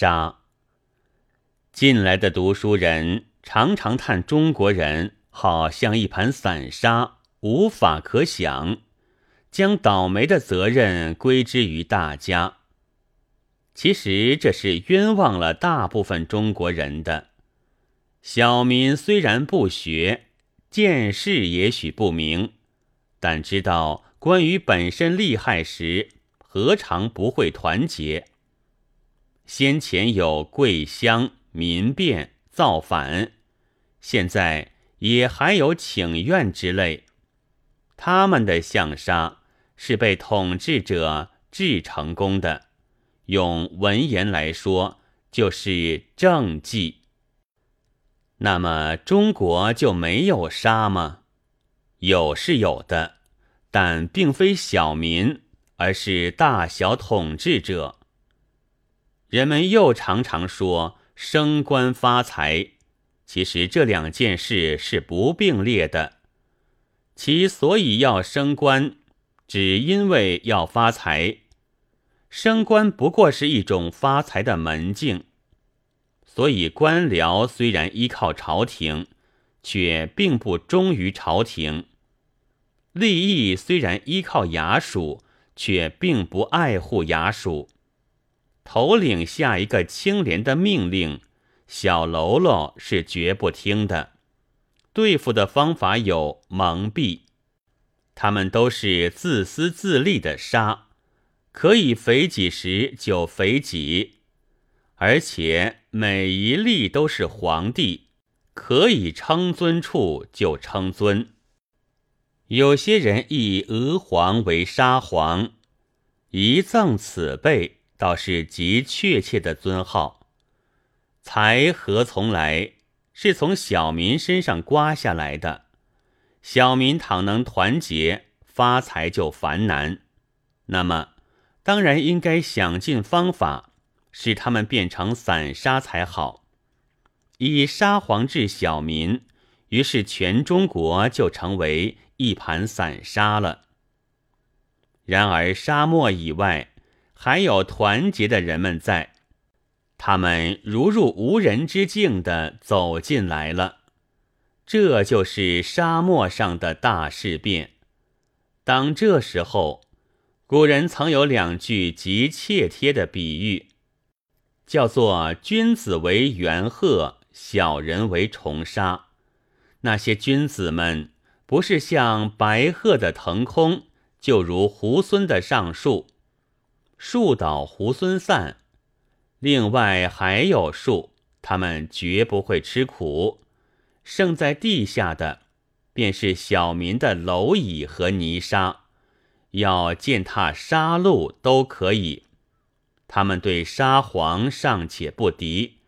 杀。近来的读书人常常叹中国人好像一盘散沙，无法可想，将倒霉的责任归之于大家。其实这是冤枉了大部分中国人的。小民虽然不学，见识也许不明，但知道关于本身利害时，何尝不会团结？先前有桂乡。民变造反，现在也还有请愿之类。他们的相杀是被统治者治成功的，用文言来说就是政绩。那么中国就没有杀吗？有是有的，但并非小民，而是大小统治者。人们又常常说。升官发财，其实这两件事是不并列的。其所以要升官，只因为要发财。升官不过是一种发财的门径。所以官僚虽然依靠朝廷，却并不忠于朝廷；利益虽然依靠衙署，却并不爱护衙署。头领下一个清廉的命令，小喽啰是绝不听的。对付的方法有蒙蔽，他们都是自私自利的杀，可以肥己时就肥己，而且每一例都是皇帝，可以称尊处就称尊。有些人以娥皇为沙皇，一赠此辈。倒是极确切的尊号，财何从来？是从小民身上刮下来的。小民倘能团结，发财就繁难。那么，当然应该想尽方法，使他们变成散沙才好。以沙皇治小民，于是全中国就成为一盘散沙了。然而沙漠以外。还有团结的人们在，他们如入无人之境的走进来了。这就是沙漠上的大事变。当这时候，古人曾有两句极切贴的比喻，叫做“君子为元鹤，小人为虫沙”。那些君子们，不是像白鹤的腾空，就如猢狲的上树。树倒猢狲散，另外还有树，他们绝不会吃苦。剩在地下的，便是小民的蝼蚁和泥沙，要践踏沙路都可以。他们对沙皇尚且不敌，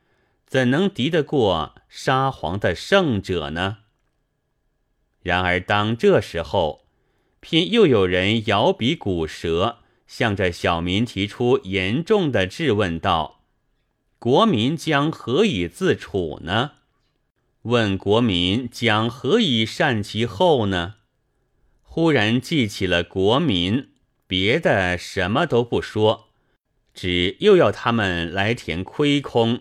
怎能敌得过沙皇的圣者呢？然而当这时候，偏又有人摇笔鼓舌。向着小民提出严重的质问道：“国民将何以自处呢？问国民将何以善其后呢？”忽然记起了国民，别的什么都不说，只又要他们来填亏空，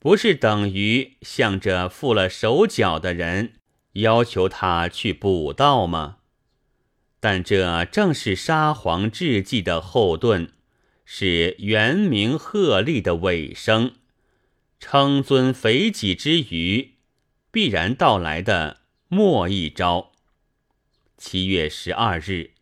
不是等于向着负了手脚的人要求他去补刀吗？但这正是沙皇治计的后盾，是元明鹤立的尾声。称尊肥己之余，必然到来的末一招。七月十二日。